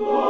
Lord.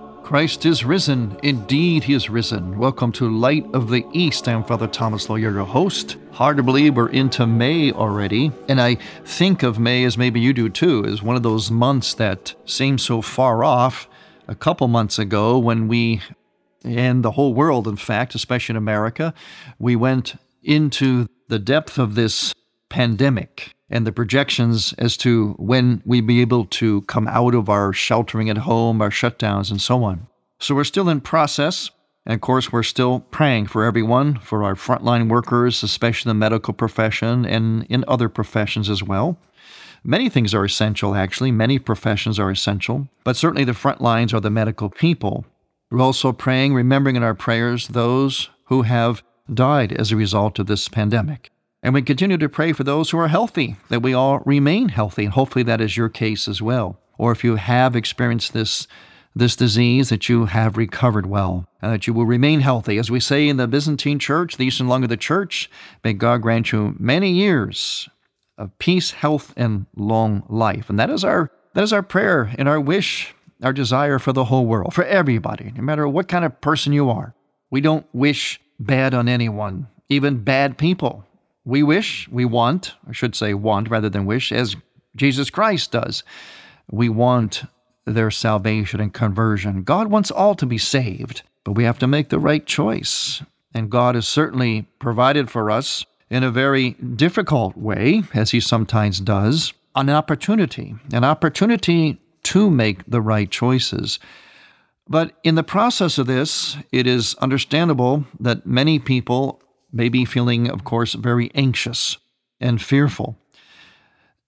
Christ is risen. Indeed, he is risen. Welcome to Light of the East. I'm Father Thomas Loya, your host. Hard to believe we're into May already. And I think of May as maybe you do too, as one of those months that seem so far off. A couple months ago, when we, and the whole world, in fact, especially in America, we went into the depth of this pandemic and the projections as to when we be able to come out of our sheltering at home, our shutdowns, and so on. So we're still in process. And of course, we're still praying for everyone, for our frontline workers, especially the medical profession and in other professions as well. Many things are essential, actually. Many professions are essential, but certainly the front lines are the medical people. We're also praying, remembering in our prayers those who have died as a result of this pandemic. And we continue to pray for those who are healthy, that we all remain healthy. And hopefully that is your case as well. Or if you have experienced this, this disease, that you have recovered well and that you will remain healthy. As we say in the Byzantine Church, the Eastern Lung of the Church, may God grant you many years of peace, health, and long life. And that is our that is our prayer and our wish, our desire for the whole world, for everybody, no matter what kind of person you are. We don't wish bad on anyone, even bad people. We wish, we want, I should say want rather than wish, as Jesus Christ does. We want their salvation and conversion. God wants all to be saved, but we have to make the right choice. And God has certainly provided for us in a very difficult way, as He sometimes does, an opportunity, an opportunity to make the right choices. But in the process of this, it is understandable that many people may be feeling, of course, very anxious and fearful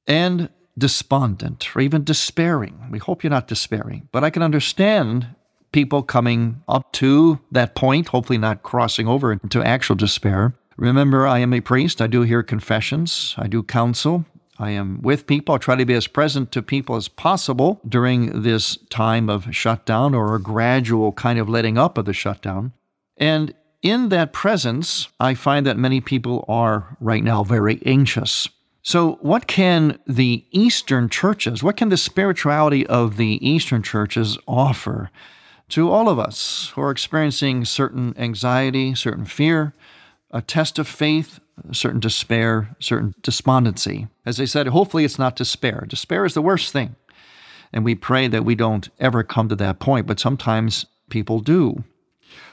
and despondent or even despairing. We hope you're not despairing, but I can understand people coming up to that point, hopefully not crossing over into actual despair. Remember, I am a priest. I do hear confessions, I do counsel, I am with people. I try to be as present to people as possible during this time of shutdown or a gradual kind of letting up of the shutdown. And in that presence, I find that many people are right now very anxious. So, what can the Eastern churches, what can the spirituality of the Eastern churches offer to all of us who are experiencing certain anxiety, certain fear, a test of faith, certain despair, certain despondency. As I said, hopefully it's not despair. Despair is the worst thing. And we pray that we don't ever come to that point, but sometimes people do.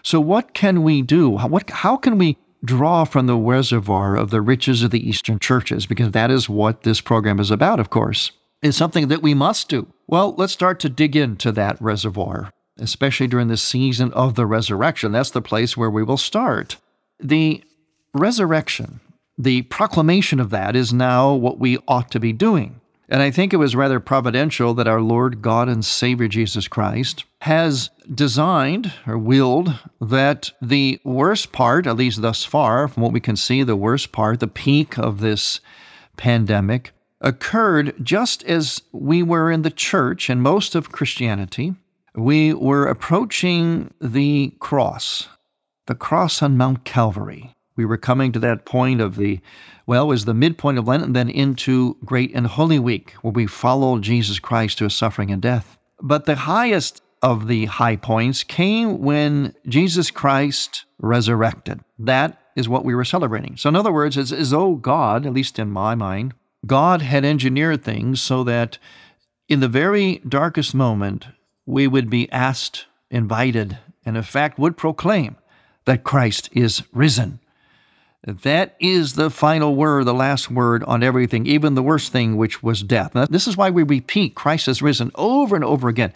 So, what can we do? How, what, how can we draw from the reservoir of the riches of the Eastern churches? Because that is what this program is about, of course. It's something that we must do. Well, let's start to dig into that reservoir, especially during the season of the resurrection. That's the place where we will start. The resurrection, the proclamation of that is now what we ought to be doing. And I think it was rather providential that our Lord God and Savior Jesus Christ has designed or willed that the worst part, at least thus far, from what we can see, the worst part, the peak of this pandemic, occurred just as we were in the church and most of Christianity. We were approaching the cross, the cross on Mount Calvary. We were coming to that point of the, well, was the midpoint of Lent and then into Great and Holy Week, where we follow Jesus Christ to his suffering and death. But the highest of the high points came when Jesus Christ resurrected. That is what we were celebrating. So, in other words, it's as though God, at least in my mind, God had engineered things so that in the very darkest moment, we would be asked, invited, and in fact would proclaim that Christ is risen. That is the final word, the last word on everything, even the worst thing, which was death. Now, this is why we repeat Christ has risen over and over again.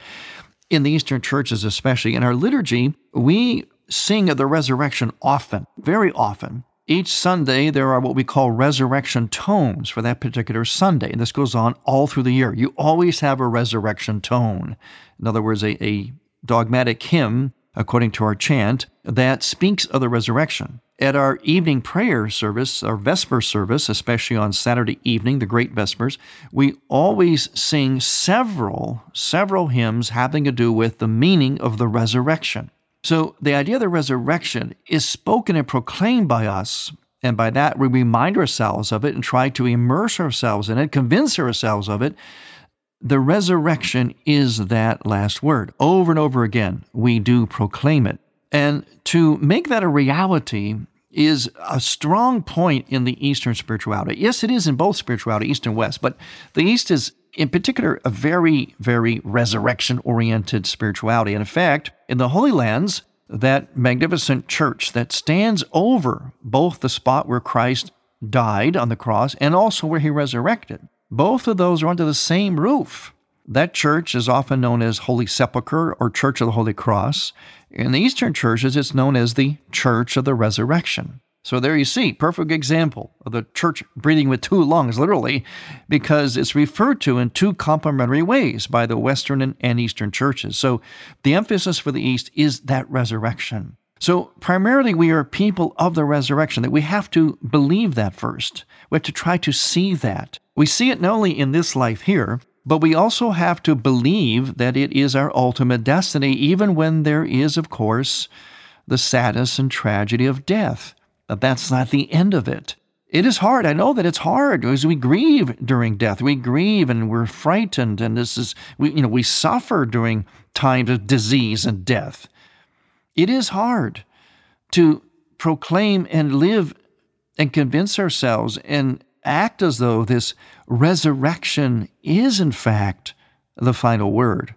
In the Eastern churches, especially in our liturgy, we sing of the resurrection often, very often. Each Sunday, there are what we call resurrection tones for that particular Sunday, and this goes on all through the year. You always have a resurrection tone. In other words, a, a dogmatic hymn, according to our chant, that speaks of the resurrection. At our evening prayer service, our Vesper service, especially on Saturday evening, the Great Vespers, we always sing several, several hymns having to do with the meaning of the resurrection. So the idea of the resurrection is spoken and proclaimed by us, and by that we remind ourselves of it and try to immerse ourselves in it, convince ourselves of it. The resurrection is that last word. Over and over again, we do proclaim it. And to make that a reality is a strong point in the Eastern spirituality. Yes, it is in both spirituality, East and West, but the East is in particular, a very, very resurrection oriented spirituality. And in fact, in the Holy Lands, that magnificent church that stands over both the spot where Christ died on the cross and also where he resurrected, both of those are under the same roof. That church is often known as Holy Sepulchre or Church of the Holy Cross. In the Eastern churches, it's known as the Church of the Resurrection. So there you see, perfect example of the church breathing with two lungs, literally, because it's referred to in two complementary ways by the Western and Eastern churches. So the emphasis for the East is that resurrection. So primarily, we are people of the resurrection, that we have to believe that first. We have to try to see that. We see it not only in this life here, but we also have to believe that it is our ultimate destiny, even when there is, of course, the sadness and tragedy of death. But that's not the end of it. It is hard. I know that it's hard because we grieve during death. We grieve and we're frightened, and this is we you know we suffer during times of disease and death. It is hard to proclaim and live and convince ourselves and act as though this resurrection is in fact the final word.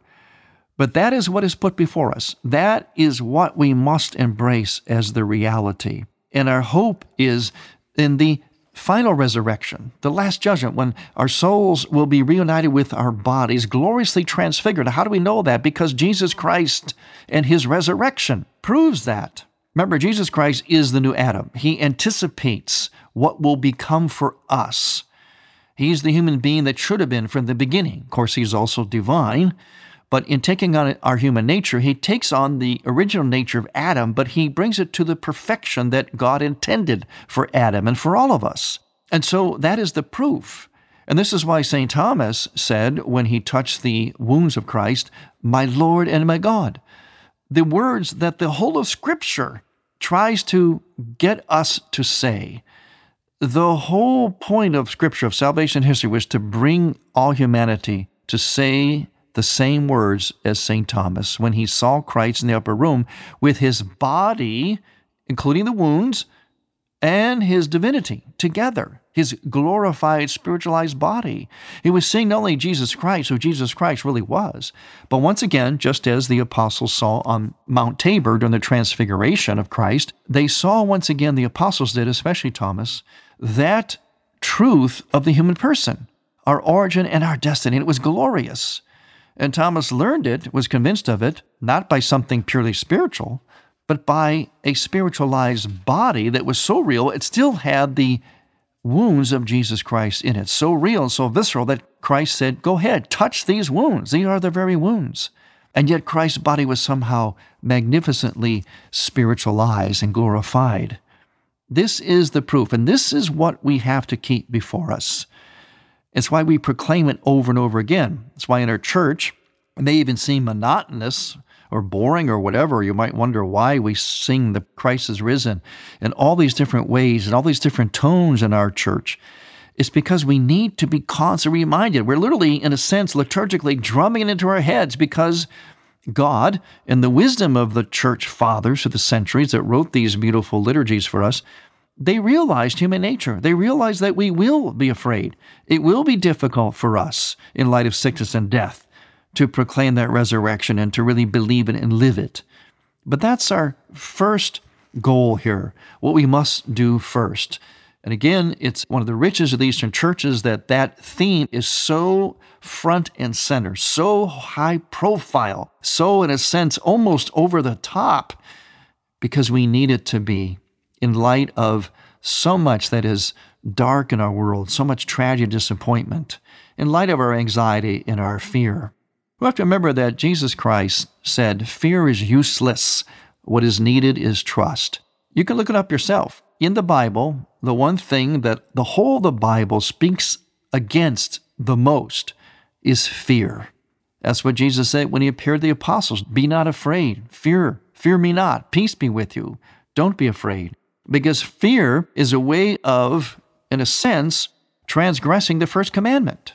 But that is what is put before us. That is what we must embrace as the reality. And our hope is in the final resurrection, the last judgment, when our souls will be reunited with our bodies, gloriously transfigured. How do we know that? Because Jesus Christ and his resurrection proves that. Remember, Jesus Christ is the new Adam. He anticipates what will become for us. He's the human being that should have been from the beginning. Of course, he's also divine, but in taking on our human nature, he takes on the original nature of Adam, but he brings it to the perfection that God intended for Adam and for all of us. And so that is the proof. And this is why St. Thomas said when he touched the wounds of Christ, My Lord and my God. The words that the whole of Scripture tries to get us to say. The whole point of Scripture, of salvation history, was to bring all humanity to say the same words as St. Thomas when he saw Christ in the upper room with his body, including the wounds, and his divinity together, his glorified, spiritualized body. He was seeing not only Jesus Christ, who Jesus Christ really was, but once again, just as the apostles saw on Mount Tabor during the transfiguration of Christ, they saw once again, the apostles did, especially Thomas, that truth of the human person, our origin and our destiny. And it was glorious. And Thomas learned it, was convinced of it, not by something purely spiritual, but by a spiritualized body that was so real, it still had the wounds of Jesus Christ in it. So real and so visceral that Christ said, Go ahead, touch these wounds. These are the very wounds. And yet Christ's body was somehow magnificently spiritualized and glorified. This is the proof, and this is what we have to keep before us. It's why we proclaim it over and over again. It's why in our church, it may even seem monotonous or boring or whatever. You might wonder why we sing the Christ is risen in all these different ways and all these different tones in our church. It's because we need to be constantly reminded. We're literally, in a sense, liturgically drumming it into our heads because God, in the wisdom of the church fathers of the centuries that wrote these beautiful liturgies for us, they realized human nature. They realized that we will be afraid. It will be difficult for us in light of sickness and death to proclaim that resurrection and to really believe it and live it. But that's our first goal here, what we must do first. And again, it's one of the riches of the Eastern churches that that theme is so front and center, so high profile, so, in a sense, almost over the top, because we need it to be in light of so much that is dark in our world, so much tragedy, disappointment, in light of our anxiety and our fear. We have to remember that Jesus Christ said, Fear is useless. What is needed is trust. You can look it up yourself. In the Bible, the one thing that the whole of the Bible speaks against the most is fear. That's what Jesus said when he appeared to the apostles Be not afraid, fear, fear me not, peace be with you. Don't be afraid. Because fear is a way of, in a sense, transgressing the first commandment.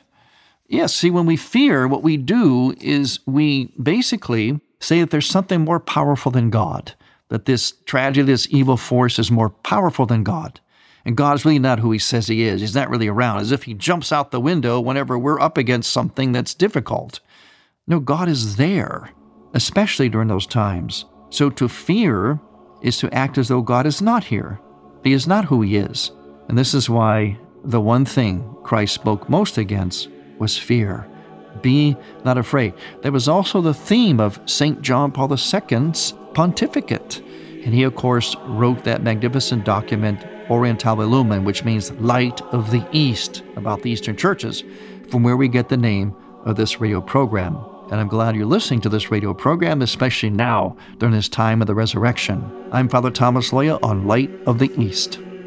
Yes, see, when we fear, what we do is we basically say that there's something more powerful than God, that this tragedy, this evil force is more powerful than God. And God's really not who he says he is. He's not really around, as if he jumps out the window whenever we're up against something that's difficult. No, God is there, especially during those times. So to fear is to act as though God is not here. He is not who he is. And this is why the one thing Christ spoke most against was fear. Be not afraid. That was also the theme of St. John Paul II's pontificate. And he, of course, wrote that magnificent document, Orientale Lumen, which means light of the East, about the Eastern churches, from where we get the name of this radio program. And I'm glad you're listening to this radio program, especially now during this time of the resurrection. I'm Father Thomas Loya on Light of the East.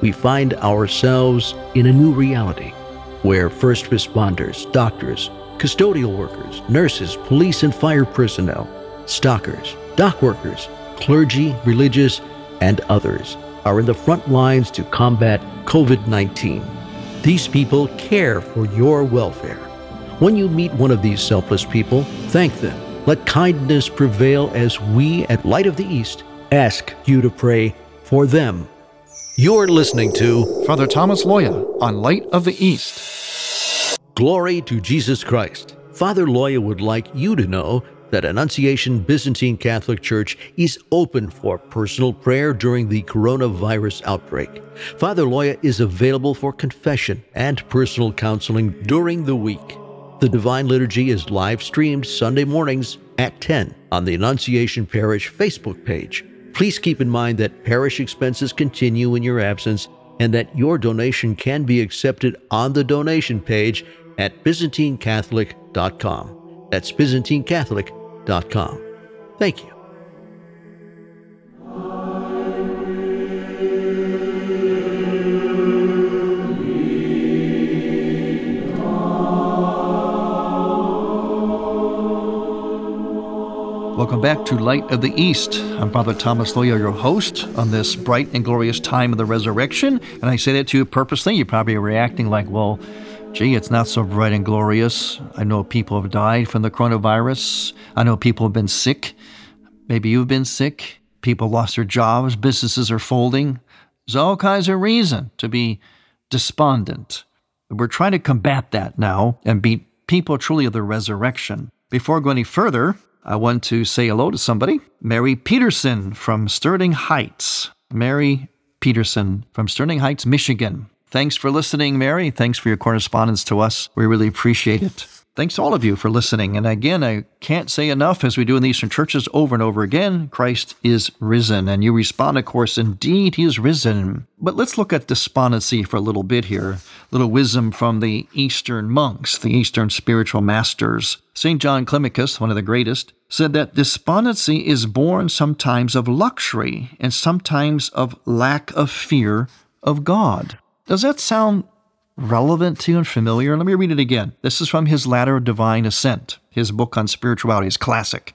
we find ourselves in a new reality where first responders, doctors, custodial workers, nurses, police and fire personnel, stockers, dock workers, clergy, religious, and others are in the front lines to combat COVID 19. These people care for your welfare. When you meet one of these selfless people, thank them. Let kindness prevail as we at Light of the East ask you to pray for them you're listening to Father Thomas Loya on Light of the East. Glory to Jesus Christ. Father Loya would like you to know that Annunciation Byzantine Catholic Church is open for personal prayer during the coronavirus outbreak. Father Loya is available for confession and personal counseling during the week. The Divine Liturgy is live streamed Sunday mornings at 10 on the Annunciation Parish Facebook page. Please keep in mind that parish expenses continue in your absence and that your donation can be accepted on the donation page at ByzantineCatholic.com. That's ByzantineCatholic.com. Thank you. Welcome back to Light of the East. I'm Father Thomas Loya, your host on this bright and glorious time of the resurrection. And I say that to you purposely. You're probably reacting like, well, gee, it's not so bright and glorious. I know people have died from the coronavirus. I know people have been sick. Maybe you've been sick. People lost their jobs. Businesses are folding. There's all kinds of reason to be despondent. We're trying to combat that now and be people truly of the resurrection. Before going any further, I want to say hello to somebody. Mary Peterson from Sterling Heights. Mary Peterson from Sterling Heights, Michigan. Thanks for listening, Mary. Thanks for your correspondence to us. We really appreciate it. Thanks to all of you for listening. And again, I can't say enough as we do in the Eastern churches over and over again Christ is risen. And you respond, of course, indeed, he is risen. But let's look at despondency for a little bit here. A little wisdom from the Eastern monks, the Eastern spiritual masters. St. John Climacus, one of the greatest, said that despondency is born sometimes of luxury and sometimes of lack of fear of God. Does that sound relevant to and familiar? Let me read it again. This is from his Ladder of Divine Ascent, his book on spirituality, his classic.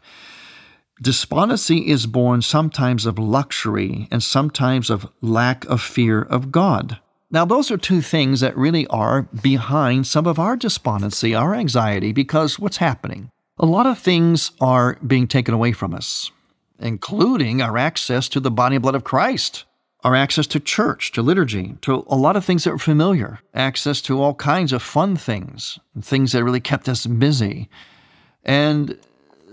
Despondency is born sometimes of luxury and sometimes of lack of fear of God. Now, those are two things that really are behind some of our despondency, our anxiety, because what's happening? A lot of things are being taken away from us, including our access to the body and blood of Christ our access to church, to liturgy, to a lot of things that were familiar, access to all kinds of fun things, things that really kept us busy. And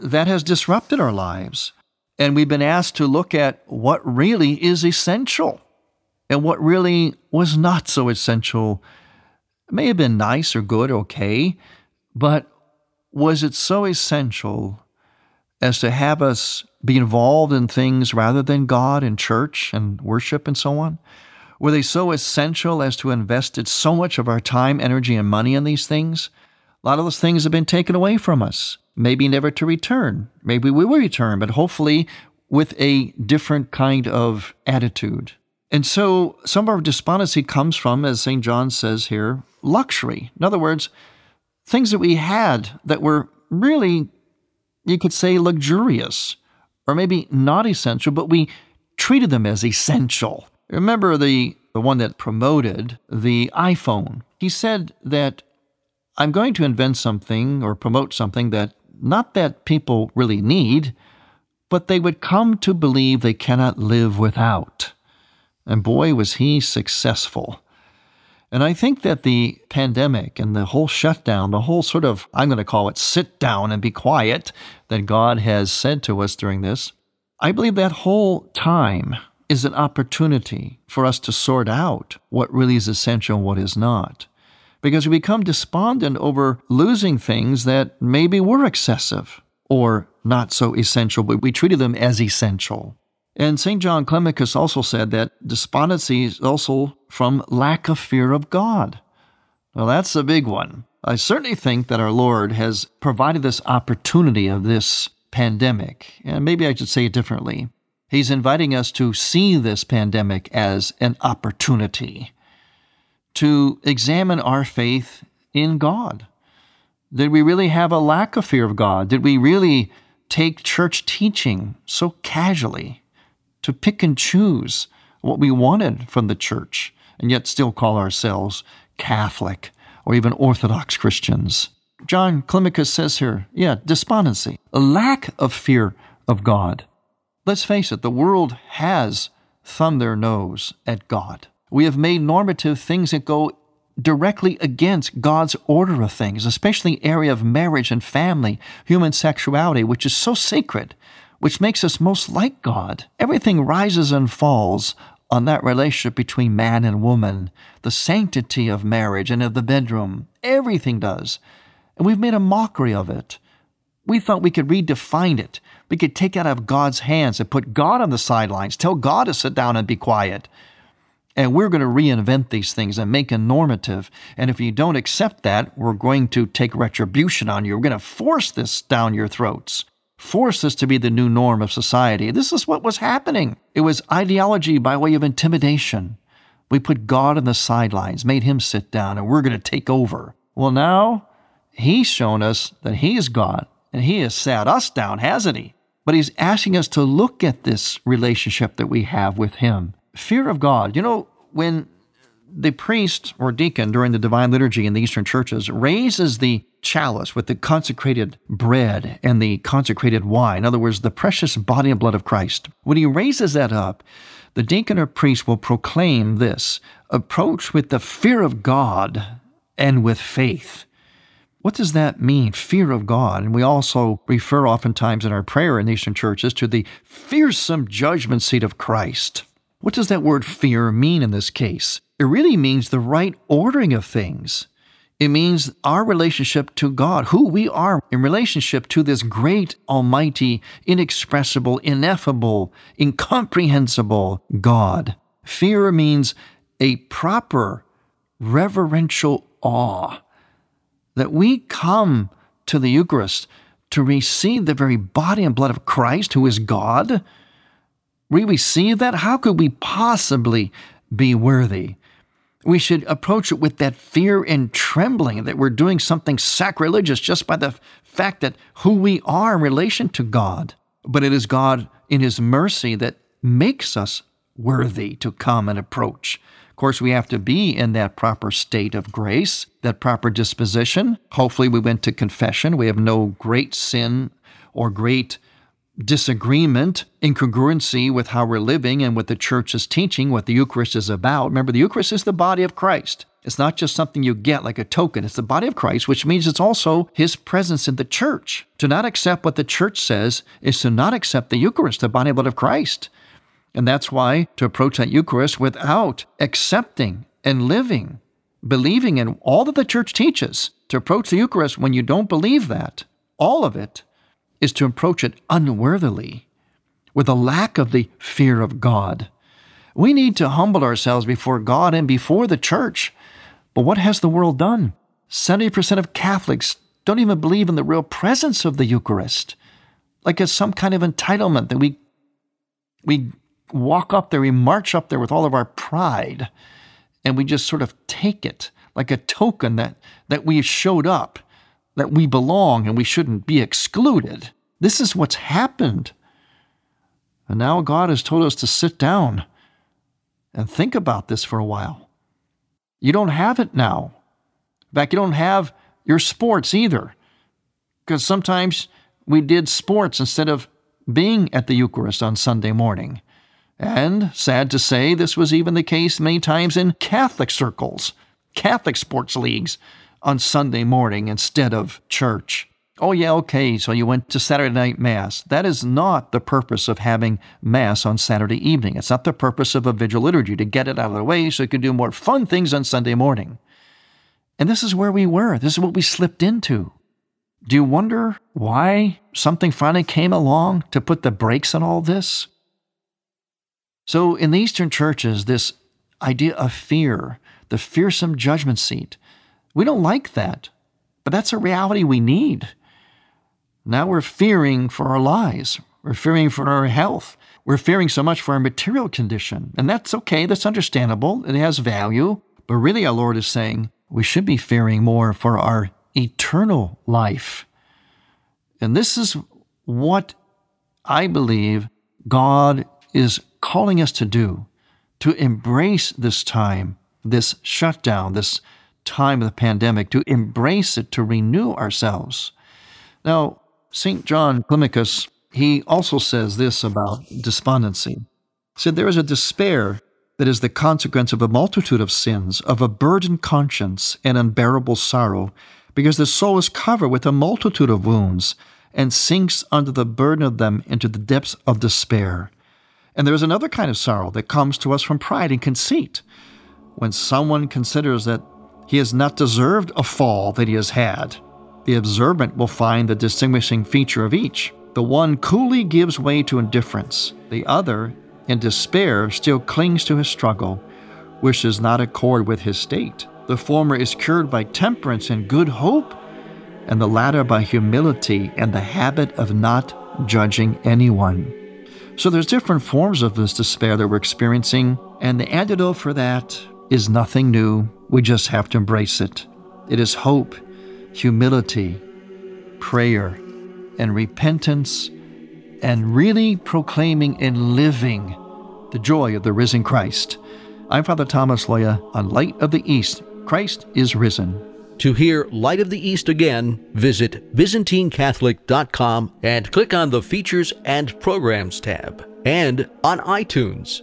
that has disrupted our lives. And we've been asked to look at what really is essential and what really was not so essential. It may have been nice or good, okay, but was it so essential as to have us be involved in things rather than God and church and worship and so on? Were they so essential as to invested so much of our time, energy, and money in these things? A lot of those things have been taken away from us, maybe never to return. Maybe we will return, but hopefully with a different kind of attitude. And so some of our despondency comes from, as St. John says here, luxury. In other words, things that we had that were really you could say luxurious, or maybe not essential, but we treated them as essential. Remember the, the one that promoted the iPhone? He said that I'm going to invent something or promote something that not that people really need, but they would come to believe they cannot live without. And boy, was he successful. And I think that the pandemic and the whole shutdown, the whole sort of, I'm going to call it sit down and be quiet that God has said to us during this, I believe that whole time is an opportunity for us to sort out what really is essential and what is not. Because we become despondent over losing things that maybe were excessive or not so essential, but we treated them as essential. And St. John Climacus also said that despondency is also from lack of fear of God. Well, that's a big one. I certainly think that our Lord has provided this opportunity of this pandemic, and maybe I should say it differently. He's inviting us to see this pandemic as an opportunity to examine our faith in God. Did we really have a lack of fear of God? Did we really take church teaching so casually? To pick and choose what we wanted from the church and yet still call ourselves Catholic or even Orthodox Christians. John Climacus says here, yeah, despondency, a lack of fear of God. Let's face it, the world has thumbed their nose at God. We have made normative things that go directly against God's order of things, especially the area of marriage and family, human sexuality, which is so sacred which makes us most like God. Everything rises and falls on that relationship between man and woman, the sanctity of marriage and of the bedroom. Everything does. And we've made a mockery of it. We thought we could redefine it. We could take it out of God's hands and put God on the sidelines, tell God to sit down and be quiet. And we're going to reinvent these things and make a normative. And if you don't accept that, we're going to take retribution on you. We're going to force this down your throats force this to be the new norm of society. This is what was happening. It was ideology by way of intimidation. We put God on the sidelines, made him sit down, and we're going to take over. Well, now he's shown us that he is God, and he has sat us down, hasn't he? But he's asking us to look at this relationship that we have with him. Fear of God. You know, when the priest or deacon during the divine liturgy in the Eastern churches raises the chalice with the consecrated bread and the consecrated wine, in other words, the precious body and blood of Christ. When he raises that up, the deacon or priest will proclaim this approach with the fear of God and with faith. What does that mean, fear of God? And we also refer oftentimes in our prayer in Eastern churches to the fearsome judgment seat of Christ. What does that word fear mean in this case? It really means the right ordering of things. It means our relationship to God, who we are in relationship to this great, almighty, inexpressible, ineffable, incomprehensible God. Fear means a proper reverential awe that we come to the Eucharist to receive the very body and blood of Christ, who is God. We receive that? How could we possibly be worthy? We should approach it with that fear and trembling that we're doing something sacrilegious just by the fact that who we are in relation to God. But it is God in His mercy that makes us worthy to come and approach. Of course, we have to be in that proper state of grace, that proper disposition. Hopefully, we went to confession. We have no great sin or great disagreement, incongruency with how we're living and what the church is teaching, what the Eucharist is about. Remember, the Eucharist is the body of Christ. It's not just something you get like a token. It's the body of Christ, which means it's also his presence in the church. To not accept what the church says is to not accept the Eucharist, the body and blood of Christ. And that's why to approach that Eucharist without accepting and living, believing in all that the church teaches, to approach the Eucharist when you don't believe that, all of it, is to approach it unworthily, with a lack of the fear of God. We need to humble ourselves before God and before the church. But what has the world done? 70% of Catholics don't even believe in the real presence of the Eucharist. Like it's some kind of entitlement that we we walk up there, we march up there with all of our pride, and we just sort of take it like a token that, that we showed up that we belong and we shouldn't be excluded. This is what's happened. And now God has told us to sit down and think about this for a while. You don't have it now. In fact, you don't have your sports either. Because sometimes we did sports instead of being at the Eucharist on Sunday morning. And sad to say, this was even the case many times in Catholic circles, Catholic sports leagues on Sunday morning instead of church. Oh, yeah, okay, so you went to Saturday night Mass. That is not the purpose of having Mass on Saturday evening. It's not the purpose of a vigil liturgy to get it out of the way so you can do more fun things on Sunday morning. And this is where we were. This is what we slipped into. Do you wonder why something finally came along to put the brakes on all this? So, in the Eastern churches, this idea of fear, the fearsome judgment seat, we don't like that, but that's a reality we need. Now we're fearing for our lives. We're fearing for our health. We're fearing so much for our material condition. And that's okay. That's understandable. It has value. But really, our Lord is saying we should be fearing more for our eternal life. And this is what I believe God is calling us to do to embrace this time, this shutdown, this time of the pandemic, to embrace it, to renew ourselves. Now, St. John Climacus, he also says this about despondency. He said, There is a despair that is the consequence of a multitude of sins, of a burdened conscience and unbearable sorrow, because the soul is covered with a multitude of wounds and sinks under the burden of them into the depths of despair. And there is another kind of sorrow that comes to us from pride and conceit. When someone considers that he has not deserved a fall that he has had. The observant will find the distinguishing feature of each. The one coolly gives way to indifference, the other, in despair, still clings to his struggle, which does not accord with his state. The former is cured by temperance and good hope, and the latter by humility and the habit of not judging anyone. So there's different forms of this despair that we're experiencing, and the antidote for that is nothing new. We just have to embrace it. It is hope, humility, prayer, and repentance, and really proclaiming and living the joy of the risen Christ. I'm Father Thomas Loya on Light of the East. Christ is risen. To hear Light of the East again, visit ByzantineCatholic.com and click on the Features and Programs tab, and on iTunes.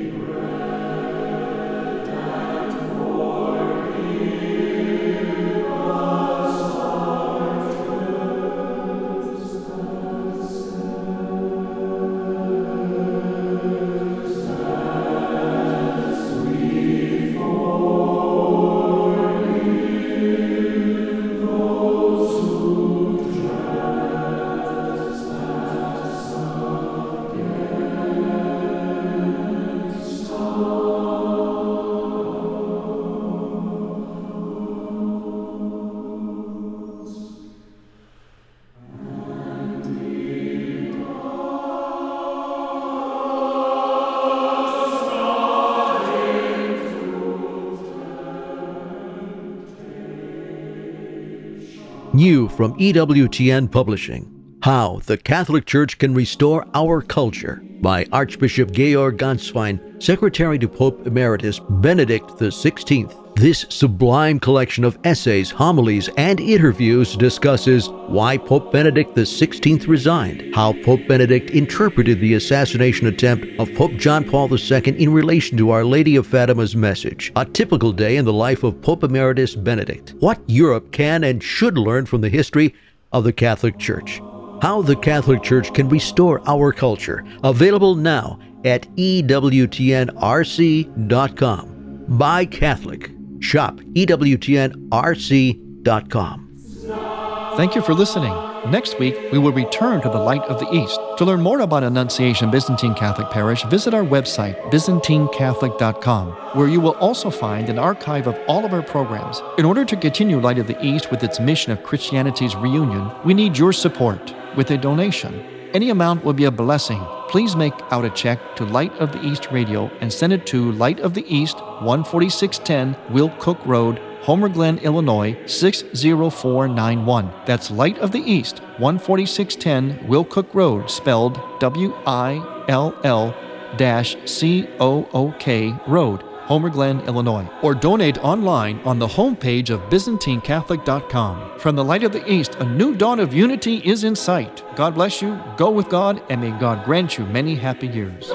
From EWTN Publishing How the Catholic Church Can Restore Our Culture by Archbishop Georg Gänswein, Secretary to Pope Emeritus Benedict XVI. This sublime collection of essays, homilies, and interviews discusses why Pope Benedict XVI resigned, how Pope Benedict interpreted the assassination attempt of Pope John Paul II in relation to Our Lady of Fatima's message, a typical day in the life of Pope Emeritus Benedict, what Europe can and should learn from the history of the Catholic Church, how the Catholic Church can restore our culture, available now at EWTNRC.com. Buy Catholic. Shop EWTNRC.com. Thank you for listening. Next week, we will return to the Light of the East. To learn more about Annunciation Byzantine Catholic Parish, visit our website, ByzantineCatholic.com, where you will also find an archive of all of our programs. In order to continue Light of the East with its mission of Christianity's reunion, we need your support with a donation. Any amount will be a blessing. Please make out a check to Light of the East Radio and send it to Light of the East, 14610 Will Cook Road, Homer Glen, Illinois 60491. That's Light of the East, 14610 Will Cook Road, spelled W I L L C O O K Road. Homer Glen, Illinois, or donate online on the homepage of ByzantineCatholic.com. From the light of the East, a new dawn of unity is in sight. God bless you, go with God, and may God grant you many happy years.